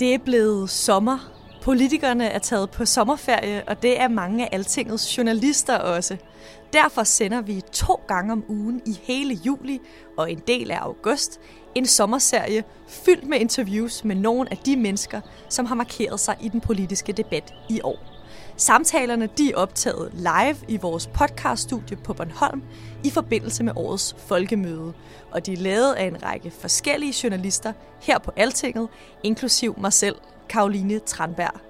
Det er blevet sommer. Politikerne er taget på sommerferie, og det er mange af Altingets journalister også. Derfor sender vi to gange om ugen i hele juli og en del af august en sommerserie fyldt med interviews med nogle af de mennesker, som har markeret sig i den politiske debat i år. Samtalerne de er optaget live i vores podcaststudie på Bornholm i forbindelse med årets folkemøde, og de er lavet af en række forskellige journalister her på Altinget, inklusiv mig selv, Karoline Tranberg.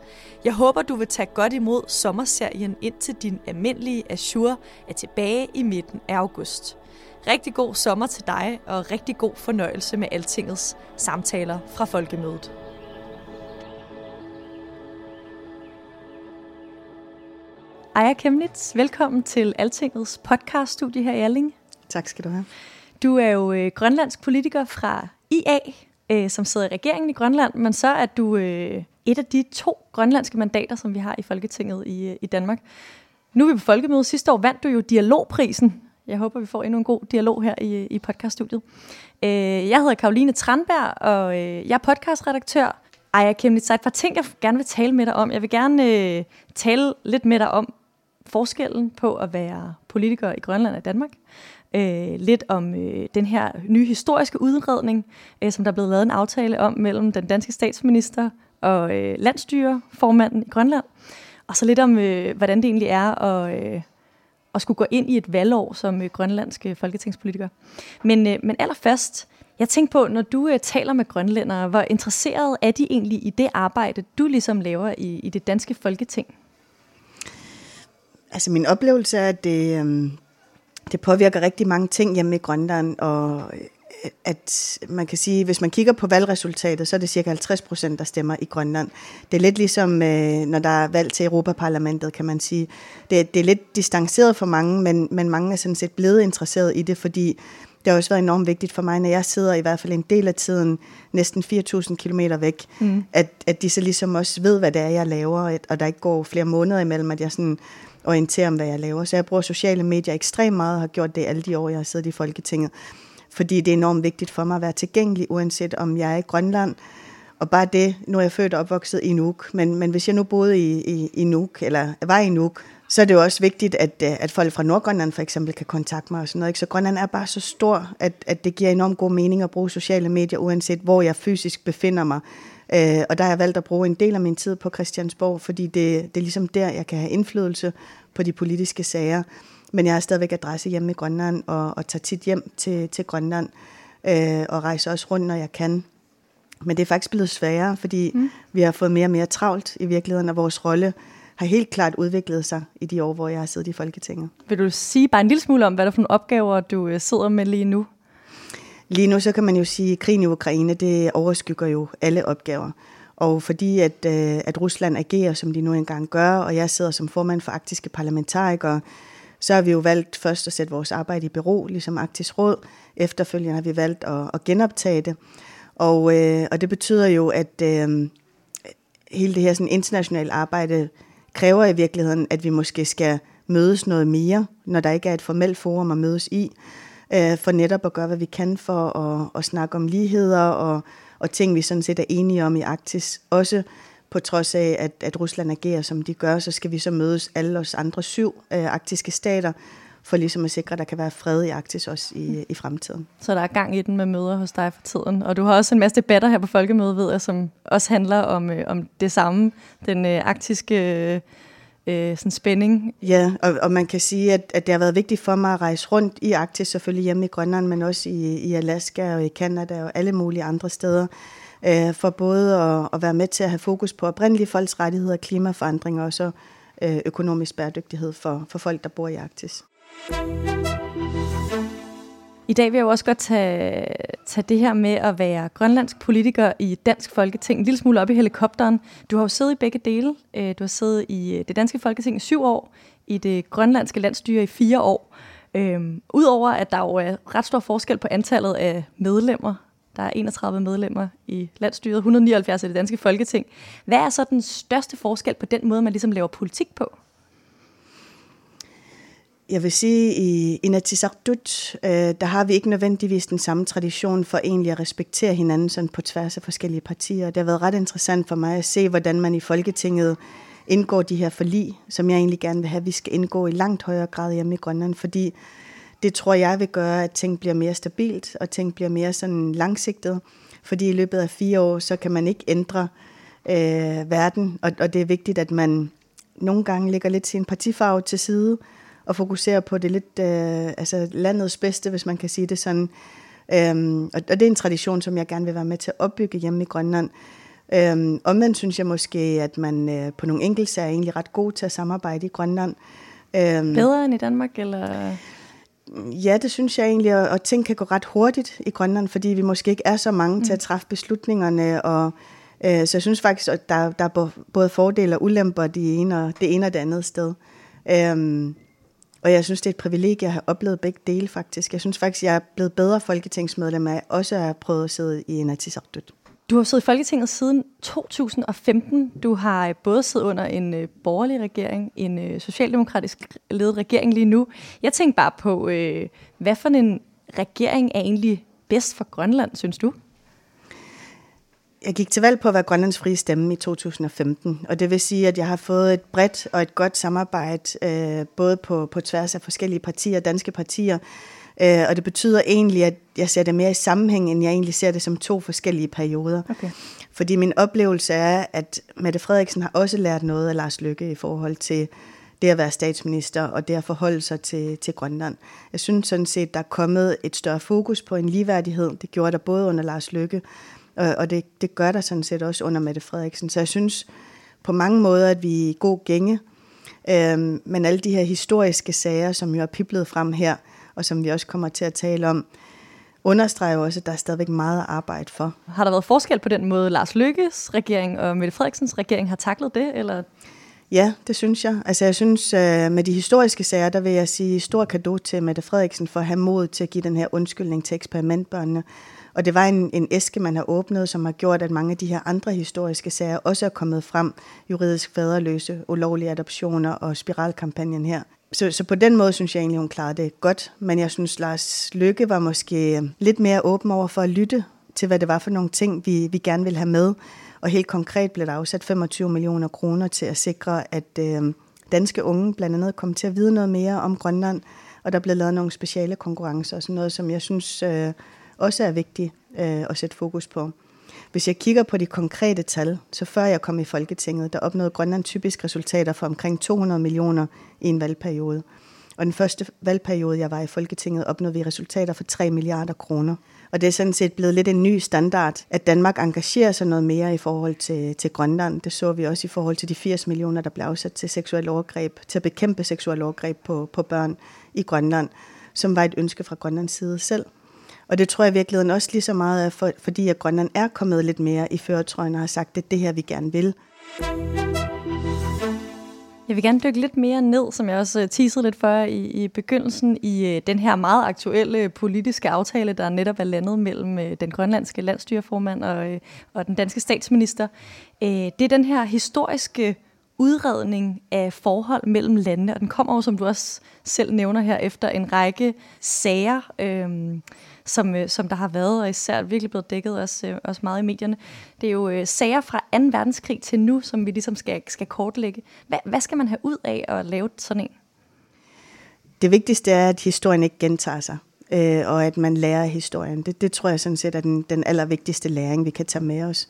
Jeg håber, du vil tage godt imod sommerserien indtil din almindelige Azure er tilbage i midten af august. Rigtig god sommer til dig, og rigtig god fornøjelse med Altingets samtaler fra Folkemødet. Aya Kemnitz, velkommen til Altingets podcaststudie her i Alling. Tak skal du have. Du er jo øh, grønlandsk politiker fra IA, øh, som sidder i regeringen i Grønland, men så er du øh, et af de to grønlandske mandater, som vi har i Folketinget i, øh, i Danmark. Nu er vi på folkemødet. Sidste år vandt du jo Dialogprisen. Jeg håber, vi får endnu en god dialog her i, i podcaststudiet. Øh, jeg hedder Karoline Tranberg, og øh, jeg er podcastredaktør. Ej, Kemnitz, der er et par ting, jeg gerne vil tale med dig om. Jeg vil gerne øh, tale lidt med dig om forskellen på at være politiker i Grønland og Danmark. Øh, lidt om øh, den her nye historiske udredning, øh, som der er blevet lavet en aftale om mellem den danske statsminister og øh, landstyreformanden i Grønland. Og så lidt om, øh, hvordan det egentlig er at, øh, at skulle gå ind i et valgår som øh, grønlandske folketingspolitiker. Men, øh, men allerførst, jeg tænkte på, når du øh, taler med grønlændere, hvor interesseret er de egentlig i det arbejde, du ligesom laver i, i det danske folketing? Altså min oplevelse er, at det, øhm, det påvirker rigtig mange ting hjemme i Grønland, og øh, at man kan sige, hvis man kigger på valgresultatet, så er det cirka 50 procent, der stemmer i Grønland. Det er lidt ligesom, øh, når der er valg til Europaparlamentet, kan man sige. Det, det er lidt distanceret for mange, men, men mange er sådan set blevet interesseret i det, fordi det har også været enormt vigtigt for mig, når jeg sidder i hvert fald en del af tiden næsten 4.000 km væk, mm. at, at de så ligesom også ved, hvad det er, jeg laver, og der ikke går flere måneder imellem, at jeg sådan orientere om, hvad jeg laver. Så jeg bruger sociale medier ekstremt meget og har gjort det alle de år, jeg har siddet i Folketinget. Fordi det er enormt vigtigt for mig at være tilgængelig, uanset om jeg er i Grønland. Og bare det, nu er jeg født og opvokset i Nuuk, men, men hvis jeg nu boede i, i, i Nuuk, eller var i Nuuk, så er det jo også vigtigt, at, øh, at folk fra Nordgrønland for eksempel kan kontakte mig og sådan noget. Ikke? Så Grønland er bare så stor, at, at det giver enormt god mening at bruge sociale medier, uanset hvor jeg fysisk befinder mig. Øh, og der har jeg valgt at bruge en del af min tid på Christiansborg, fordi det, det er ligesom der, jeg kan have indflydelse på de politiske sager. Men jeg har stadigvæk adresse hjemme i Grønland, og, og tager tit hjem til, til Grønland, øh, og rejser også rundt, når jeg kan. Men det er faktisk blevet sværere, fordi mm. vi har fået mere og mere travlt i virkeligheden, og vores rolle har helt klart udviklet sig i de år, hvor jeg har siddet i Folketinget. Vil du sige bare en lille smule om, hvad der er for nogle opgaver, du øh, sidder med lige nu? Lige nu så kan man jo sige, at krigen i Ukraine, det overskygger jo alle opgaver. Og fordi at, øh, at Rusland agerer, som de nu engang gør, og jeg sidder som formand for arktiske parlamentarikere, så har vi jo valgt først at sætte vores arbejde i bero, ligesom Arktisk Råd. Efterfølgende har vi valgt at, at genoptage det. Og, øh, og det betyder jo, at øh, hele det her sådan, internationale arbejde kræver i virkeligheden, at vi måske skal mødes noget mere, når der ikke er et formelt forum at mødes i, øh, for netop at gøre, hvad vi kan for at, at snakke om ligheder og, og ting, vi sådan set er enige om i Arktis. Også på trods af, at, at Rusland agerer, som de gør, så skal vi så mødes alle os andre syv øh, arktiske stater, for ligesom at sikre, at der kan være fred i Arktis også i, i fremtiden. Så der er gang i den med møder hos dig for tiden. Og du har også en masse debatter her på Folkemødet, ved jeg, som også handler om, øh, om det samme, den øh, arktiske øh, Øh, sådan spænding. Ja, og, og man kan sige, at, at det har været vigtigt for mig at rejse rundt i Arktis, selvfølgelig hjemme i Grønland, men også i, i Alaska og i Kanada og alle mulige andre steder, øh, for både at, at være med til at have fokus på oprindelige folks rettigheder, klimaforandringer og så øh, økonomisk bæredygtighed for, for folk, der bor i Arktis. I dag vil jeg jo også godt tage, tage det her med at være grønlandsk politiker i dansk folketing en lille smule op i helikopteren. Du har jo siddet i begge dele. Øh, du har siddet i øh, det danske folketing i syv år, i det grønlandske landstyre i fire år. Øhm, Udover at der jo er ret stor forskel på antallet af medlemmer, der er 31 medlemmer i landsstyret, 179 i det danske folketing. Hvad er så den største forskel på den måde, man ligesom laver politik på? Jeg vil sige, i Inatsisartut, øh, der har vi ikke nødvendigvis den samme tradition for egentlig at respektere hinanden sådan på tværs af forskellige partier. Det har været ret interessant for mig at se, hvordan man i Folketinget indgår de her forlig, som jeg egentlig gerne vil have, at vi skal indgå i langt højere grad hjemme i Grønland, fordi det tror jeg vil gøre, at ting bliver mere stabilt, og ting bliver mere sådan langsigtet, fordi i løbet af fire år, så kan man ikke ændre øh, verden, og, og det er vigtigt, at man nogle gange lægger lidt sin partifarve til side, og fokuserer på det lidt, øh, altså landets bedste, hvis man kan sige det sådan. Øhm, og, og det er en tradition, som jeg gerne vil være med til at opbygge hjemme i Grønland. Øhm, omvendt synes jeg måske, at man øh, på nogle enkelte er egentlig ret god til at samarbejde i Grønland. Øhm, Bedre end i Danmark, eller? Ja, det synes jeg egentlig, og, og ting kan gå ret hurtigt i Grønland, fordi vi måske ikke er så mange mm. til at mm. træffe beslutningerne, og øh, så jeg synes faktisk, at der, der er både fordele og ulemper det ene og det ene og det andet sted. Øhm, og jeg synes, det er et privilegie at have oplevet begge dele faktisk. Jeg synes faktisk, jeg er blevet bedre folketingsmedlem af også at have prøvet at sidde i Inatsisartut. Du har siddet i Folketinget siden 2015. Du har øh, både siddet under en øh, borgerlig regering, en øh, socialdemokratisk ledet regering lige nu. Jeg tænker bare på, øh, hvad for en regering er egentlig bedst for Grønland, synes du? Jeg gik til valg på at være Grønlands frie stemme i 2015, og det vil sige, at jeg har fået et bredt og et godt samarbejde, både på, på tværs af forskellige partier, danske partier, Øh, og det betyder egentlig, at jeg ser det mere i sammenhæng, end jeg egentlig ser det som to forskellige perioder. Okay. Fordi min oplevelse er, at Mette Frederiksen har også lært noget af Lars Lykke i forhold til det at være statsminister og det at forholde sig til, til Grønland. Jeg synes sådan set, der er kommet et større fokus på en ligeværdighed. Det gjorde der både under Lars Lykke, og, og det, det gør der sådan set også under Mette Frederiksen. Så jeg synes på mange måder, at vi er i god gænge. Øhm, men alle de her historiske sager, som jo er piplet frem her, og som vi også kommer til at tale om, understreger også, at der er stadigvæk meget at arbejde for. Har der været forskel på den måde, Lars Lykkes regering og Mette Frederiksens regering har taklet det? Eller? Ja, det synes jeg. Altså jeg synes, øh, med de historiske sager, der vil jeg sige stor kado til Mette Frederiksen for at have mod til at give den her undskyldning til eksperimentbørnene. Og det var en, en æske, man har åbnet, som har gjort, at mange af de her andre historiske sager også er kommet frem. Juridisk faderløse, ulovlige adoptioner og spiralkampagnen her så, så på den måde synes jeg egentlig, hun klarede det godt. Men jeg synes, Lars Lykke var måske lidt mere åben over for at lytte til, hvad det var for nogle ting, vi, vi gerne ville have med. Og helt konkret blev der afsat 25 millioner kroner til at sikre, at øh, danske unge blandt andet kom til at vide noget mere om Grønland. Og der blev lavet nogle speciale konkurrencer og sådan noget, som jeg synes øh, også er vigtig øh, at sætte fokus på. Hvis jeg kigger på de konkrete tal, så før jeg kom i Folketinget, der opnåede Grønland typisk resultater for omkring 200 millioner i en valgperiode. Og den første valgperiode, jeg var i Folketinget, opnåede vi resultater for 3 milliarder kroner. Og det er sådan set blevet lidt en ny standard, at Danmark engagerer sig noget mere i forhold til, til Grønland. Det så vi også i forhold til de 80 millioner, der blev afsat til seksuel overgreb, til at bekæmpe seksuel overgreb på, på børn i Grønland, som var et ønske fra Grønlands side selv. Og det tror jeg i virkeligheden også lige så meget er, for, fordi at Grønland er kommet lidt mere i føretrøjen og har sagt, at det er det her, vi gerne vil. Jeg vil gerne dykke lidt mere ned, som jeg også øh, teasede lidt før i, i begyndelsen, i øh, den her meget aktuelle øh, politiske aftale, der netop er landet mellem den grønlandske landstyreformand og, og den danske statsminister. Det er den her historiske udredning af forhold mellem landene, og den kommer jo, som du også selv nævner her, efter en række sager, Øh, som, øh, som der har været, og især virkelig blevet dækket også, øh, også meget i medierne. Det er jo øh, sager fra 2. verdenskrig til nu, som vi ligesom skal, skal kortlægge. Hvad, hvad skal man have ud af at lave sådan en? Det vigtigste er, at historien ikke gentager sig, øh, og at man lærer historien. Det, det tror jeg sådan set er den, den allervigtigste læring, vi kan tage med os.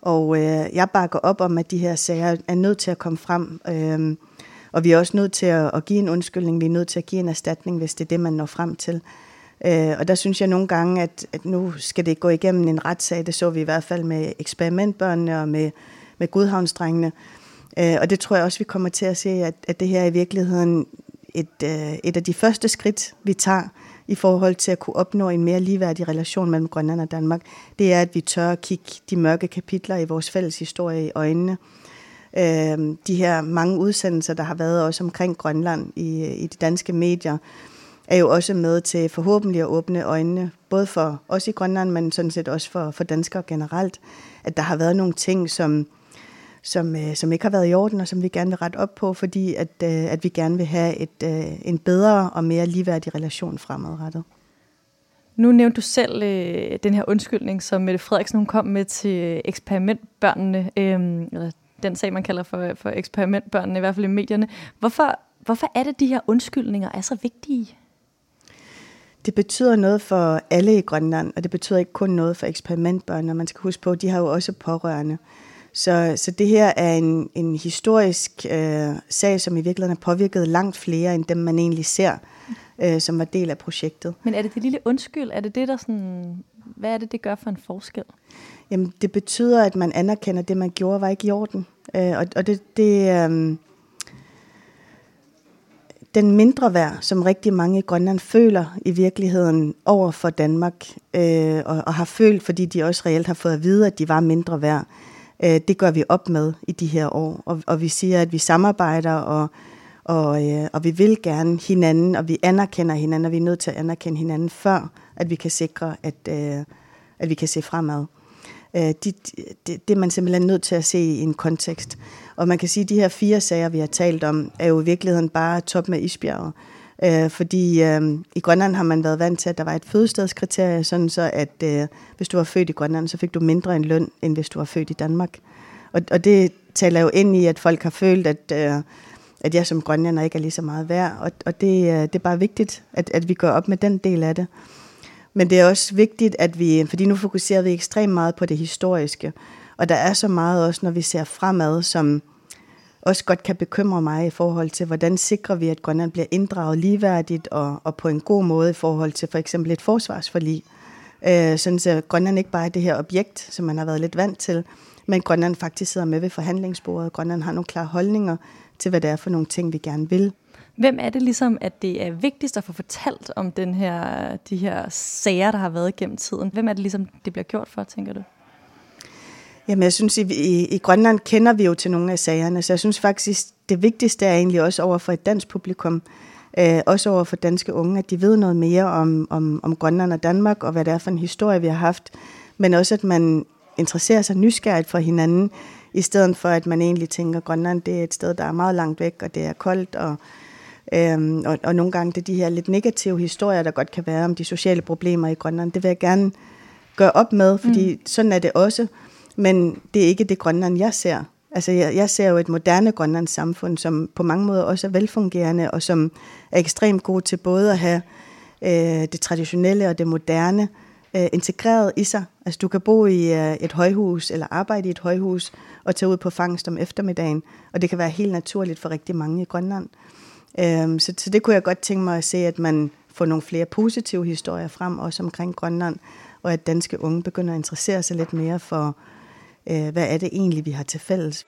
Og øh, jeg bakker op om, at de her sager er nødt til at komme frem. Øh, og vi er også nødt til at, at give en undskyldning. Vi er nødt til at give en erstatning, hvis det er det, man når frem til. Øh, og der synes jeg nogle gange, at, at nu skal det gå igennem en retssag. Det så vi i hvert fald med eksperimentbørnene og med, med godhavnsdrengene. Øh, og det tror jeg også, vi kommer til at se, at, at det her i virkeligheden et, øh, et af de første skridt, vi tager i forhold til at kunne opnå en mere ligeværdig relation mellem Grønland og Danmark, det er, at vi tør at kigge de mørke kapitler i vores fælles historie i øjnene. Øh, de her mange udsendelser, der har været også omkring Grønland i, i de danske medier, er jo også med til forhåbentlig at åbne øjnene, både for os i Grønland, men sådan set også for, for danskere generelt, at der har været nogle ting, som, som, øh, som ikke har været i orden, og som vi gerne vil rette op på, fordi at, øh, at vi gerne vil have et, øh, en bedre og mere ligeværdig relation fremadrettet. Nu nævnte du selv øh, den her undskyldning, som Mette Frederiksen hun kom med til eksperimentbørnene, øh, eller den sag, man kalder for, for eksperimentbørnene, i hvert fald i medierne. Hvorfor, hvorfor er det, de her undskyldninger er så vigtige? Det betyder noget for alle i Grønland, og det betyder ikke kun noget for eksperimentbørn, og man skal huske på, at de har jo også pårørende. Så, så det her er en, en historisk øh, sag, som i virkeligheden har påvirket langt flere, end dem man egentlig ser, øh, som var del af projektet. Men er det det lille undskyld? Er det det, der sådan... Hvad er det, det gør for en forskel? Jamen, det betyder, at man anerkender, at det, man gjorde, var ikke i orden. Øh, og, og det... det øh, den mindre værd, som rigtig mange i Grønland føler i virkeligheden over for Danmark, øh, og, og har følt, fordi de også reelt har fået at vide, at de var mindre værd, øh, det gør vi op med i de her år. Og, og vi siger, at vi samarbejder, og, og, øh, og vi vil gerne hinanden, og vi anerkender hinanden, og vi er nødt til at anerkende hinanden, før at vi kan sikre, at, øh, at vi kan se fremad. Øh, det, det, det er man simpelthen nødt til at se i en kontekst. Og man kan sige, at de her fire sager, vi har talt om, er jo i virkeligheden bare top med isbjerget. Øh, fordi øh, i Grønland har man været vant til, at der var et fødestedskriterie, sådan så at øh, hvis du var født i Grønland, så fik du mindre en løn, end hvis du var født i Danmark. Og, og det taler jo ind i, at folk har følt, at, øh, at jeg som grønlander ikke er lige så meget værd. Og, og det, øh, det er bare vigtigt, at, at vi går op med den del af det. Men det er også vigtigt, at vi, fordi nu fokuserer vi ekstremt meget på det historiske, og der er så meget også, når vi ser fremad, som også godt kan bekymre mig i forhold til, hvordan sikrer vi, at Grønland bliver inddraget ligeværdigt og, og på en god måde i forhold til for eksempel et forsvarsforlig. Øh, sådan så Grønland ikke bare er det her objekt, som man har været lidt vant til, men Grønland faktisk sidder med ved forhandlingsbordet. Grønland har nogle klare holdninger til, hvad det er for nogle ting, vi gerne vil. Hvem er det ligesom, at det er vigtigst at få fortalt om den her, de her sager, der har været gennem tiden? Hvem er det ligesom, det bliver gjort for, tænker du? Jamen, jeg synes, i, i, i Grønland kender vi jo til nogle af sagerne, så jeg synes faktisk, det vigtigste er egentlig også over for et dansk publikum, øh, også over for danske unge, at de ved noget mere om, om, om Grønland og Danmark, og hvad det er for en historie, vi har haft, men også, at man interesserer sig nysgerrigt for hinanden, i stedet for, at man egentlig tænker, at Grønland det er et sted, der er meget langt væk, og det er koldt, og, øhm, og, og nogle gange det er de her lidt negative historier, der godt kan være om de sociale problemer i Grønland. Det vil jeg gerne gøre op med, fordi mm. sådan er det også. Men det er ikke det Grønland, jeg ser. Altså, jeg, jeg ser jo et moderne Grønlands samfund, som på mange måder også er velfungerende, og som er ekstremt god til både at have øh, det traditionelle og det moderne øh, integreret i sig. Altså, du kan bo i øh, et højhus, eller arbejde i et højhus, og tage ud på fangst om eftermiddagen, og det kan være helt naturligt for rigtig mange i Grønland. Øh, så, så det kunne jeg godt tænke mig at se, at man får nogle flere positive historier frem, også omkring Grønland, og at danske unge begynder at interessere sig lidt mere for øh, hvad er det egentlig, vi har til fælles.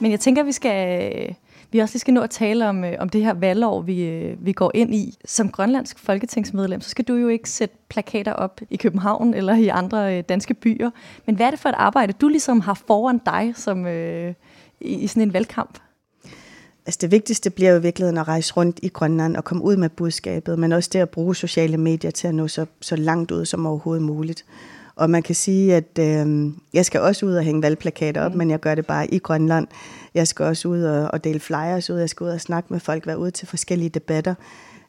Men jeg tænker, vi skal vi også lige skal nå at tale om, øh, om det her valgår, vi, øh, vi går ind i. Som grønlandsk folketingsmedlem, så skal du jo ikke sætte plakater op i København eller i andre øh, danske byer. Men hvad er det for et arbejde, du ligesom har foran dig som, øh, i, i sådan en valgkamp? Altså det vigtigste bliver jo i virkeligheden at rejse rundt i Grønland og komme ud med budskabet, men også det at bruge sociale medier til at nå så, så langt ud som overhovedet muligt. Og man kan sige, at øh, jeg skal også ud og hænge valgplakater op, mm. men jeg gør det bare i Grønland. Jeg skal også ud og, og dele flyers ud. Jeg skal ud og snakke med folk, være ude til forskellige debatter.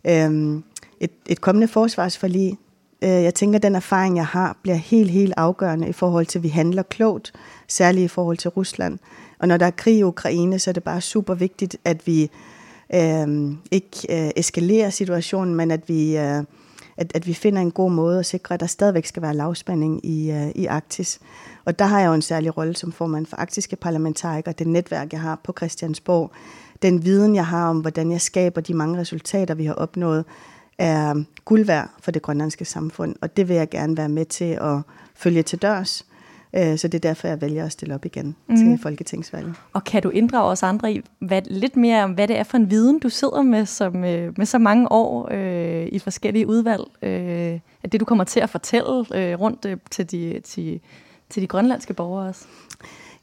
Øh, et, et kommende forsvarsforlig, øh, jeg tænker, den erfaring, jeg har, bliver helt, helt afgørende i forhold til, at vi handler klogt, særligt i forhold til Rusland. Og når der er krig i Ukraine, så er det bare super vigtigt, at vi øh, ikke øh, eskalerer situationen, men at vi... Øh, at, at vi finder en god måde at sikre, at der stadigvæk skal være lavspænding i, uh, i Arktis. Og der har jeg jo en særlig rolle som formand for arktiske parlamentarikere, det netværk, jeg har på Christiansborg, den viden, jeg har om, hvordan jeg skaber de mange resultater, vi har opnået, er guld værd for det grønlandske samfund, og det vil jeg gerne være med til at følge til dørs. Øh, så det er derfor, jeg vælger at stille op igen mm. til folketingsvalget. Og kan du inddrage os andre i hvad, lidt mere om, hvad det er for en viden, du sidder med som, øh, med så mange år øh, i forskellige udvalg? Øh, at det, du kommer til at fortælle øh, rundt øh, til, de, til, til de grønlandske borgere også?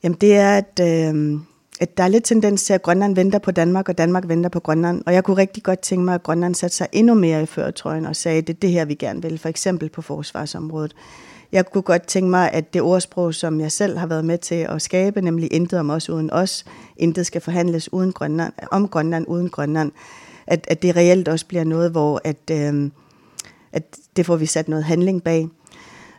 Jamen det er, at, øh, at der er lidt tendens til, at Grønland venter på Danmark, og Danmark venter på Grønland. Og jeg kunne rigtig godt tænke mig, at Grønland satte sig endnu mere i føretrøjen og sagde, det er det her, vi gerne vil, for eksempel på forsvarsområdet. Jeg kunne godt tænke mig, at det ordsprog, som jeg selv har været med til at skabe, nemlig intet om os uden os, intet skal forhandles uden Grønland, om Grønland uden Grønland, at, at det reelt også bliver noget, hvor at, øh, at det får vi sat noget handling bag.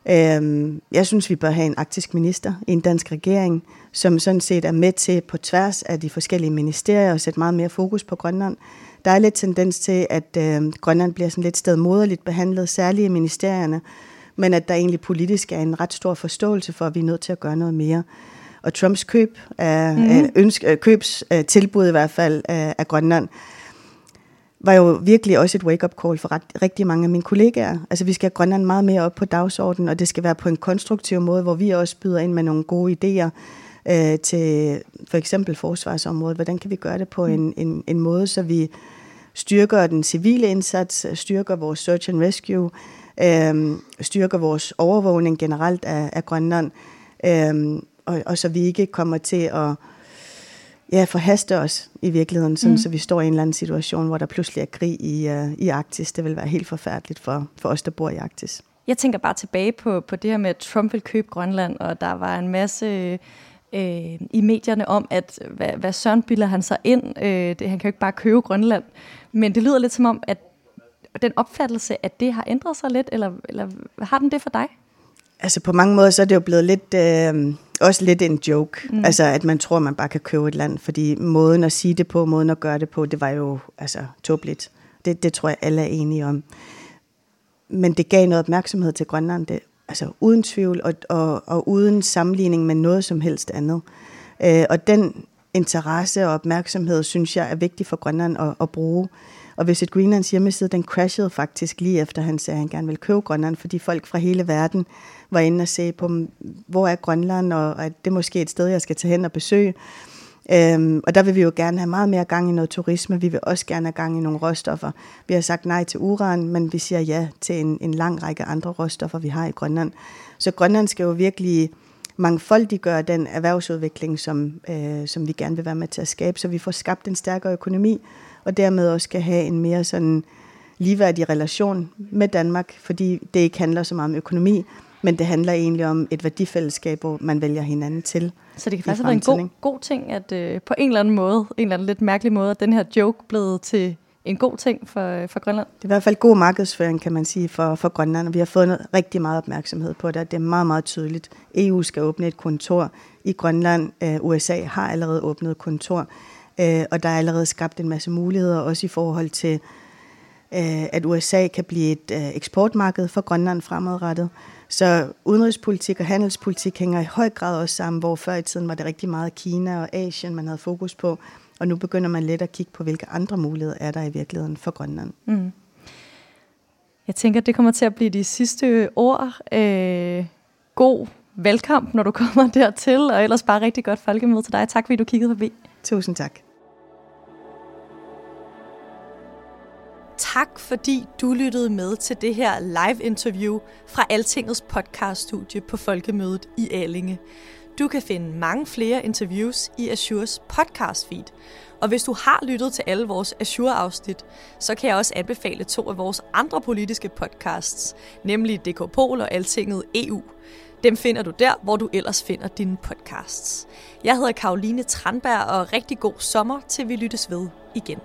Øh, jeg synes, vi bør have en arktisk minister i en dansk regering, som sådan set er med til på tværs af de forskellige ministerier at sætte meget mere fokus på Grønland. Der er lidt tendens til, at øh, Grønland bliver sådan lidt stedmoderligt behandlet, særligt i ministerierne, men at der egentlig politisk er en ret stor forståelse for, at vi er nødt til at gøre noget mere. Og Trumps køb af, mm. af ønske, købs tilbud i hvert fald af, af Grønland, var jo virkelig også et wake-up call for ret, rigtig mange af mine kollegaer. Altså vi skal have Grønland meget mere op på dagsordenen, og det skal være på en konstruktiv måde, hvor vi også byder ind med nogle gode idéer øh, til for eksempel forsvarsområdet. Hvordan kan vi gøre det på mm. en, en, en måde, så vi styrker den civile indsats, styrker vores search and rescue, øh, styrker vores overvågning generelt af, af Grønland, øh, og, og så vi ikke kommer til at ja, forhaste os i virkeligheden, sådan, mm. så vi står i en eller anden situation, hvor der pludselig er krig i, uh, i Arktis. Det vil være helt forfærdeligt for, for os, der bor i Arktis. Jeg tænker bare tilbage på, på det her med, at Trump vil købe Grønland, og der var en masse øh, i medierne om, at hvad, hvad Søren bilder han sig ind? Øh, det, han kan jo ikke bare købe Grønland. Men det lyder lidt som om, at den opfattelse, at det har ændret sig lidt, eller, eller har den det for dig? Altså på mange måder, så er det jo blevet lidt, øh, også lidt en joke. Mm. Altså at man tror, man bare kan købe et land, fordi måden at sige det på, måden at gøre det på, det var jo altså tåbeligt. Det, det tror jeg, alle er enige om. Men det gav noget opmærksomhed til Grønland, det, altså uden tvivl, og, og, og uden sammenligning med noget som helst andet. Øh, og den interesse og opmærksomhed, synes jeg, er vigtig for Grønland at, at bruge. Og hvis et Greenlands hjemmeside, den crashede faktisk lige efter, han sagde, at han gerne ville købe Grønland, fordi folk fra hele verden var inde og se på, mm, hvor er Grønland, og at det er måske et sted, jeg skal tage hen og besøge. Øhm, og der vil vi jo gerne have meget mere gang i noget turisme. Vi vil også gerne have gang i nogle råstoffer. Vi har sagt nej til uran, men vi siger ja til en, en lang række andre råstoffer, vi har i Grønland. Så Grønland skal jo virkelig mangfoldiggøre den erhvervsudvikling, som, øh, som vi gerne vil være med til at skabe, så vi får skabt en stærkere økonomi, og dermed også skal have en mere sådan ligeværdig relation med Danmark, fordi det ikke handler så meget om økonomi, men det handler egentlig om et værdifællesskab, hvor man vælger hinanden til. Så det kan faktisk være en god, god ting, at øh, på en eller anden måde, en eller anden lidt mærkelig måde, at den her joke blevet til en god ting for, for Grønland? Det er i hvert fald god markedsføring, kan man sige, for, for Grønland, og vi har fået noget, rigtig meget opmærksomhed på det. Det er meget, meget tydeligt. EU skal åbne et kontor i Grønland. Øh, USA har allerede åbnet et kontor, øh, og der er allerede skabt en masse muligheder, også i forhold til, øh, at USA kan blive et øh, eksportmarked for Grønland fremadrettet. Så udenrigspolitik og handelspolitik hænger i høj grad også sammen, hvor før i tiden var det rigtig meget Kina og Asien, man havde fokus på. Og nu begynder man lidt at kigge på, hvilke andre muligheder er der i virkeligheden for Grønland. Mm. Jeg tænker, det kommer til at blive de sidste ord. Øh, god velkommen, når du kommer dertil, og ellers bare rigtig godt folkemøde til dig. Tak fordi du kiggede forbi. Tusind tak. Tak fordi du lyttede med til det her live interview fra Altingets podcaststudie på Folkemødet i Allinge. Du kan finde mange flere interviews i Azures podcast feed. Og hvis du har lyttet til alle vores Azure-afsnit, så kan jeg også anbefale to af vores andre politiske podcasts, nemlig DK Pol og Altinget EU. Dem finder du der, hvor du ellers finder dine podcasts. Jeg hedder Karoline Tranberg, og rigtig god sommer, til vi lyttes ved igen.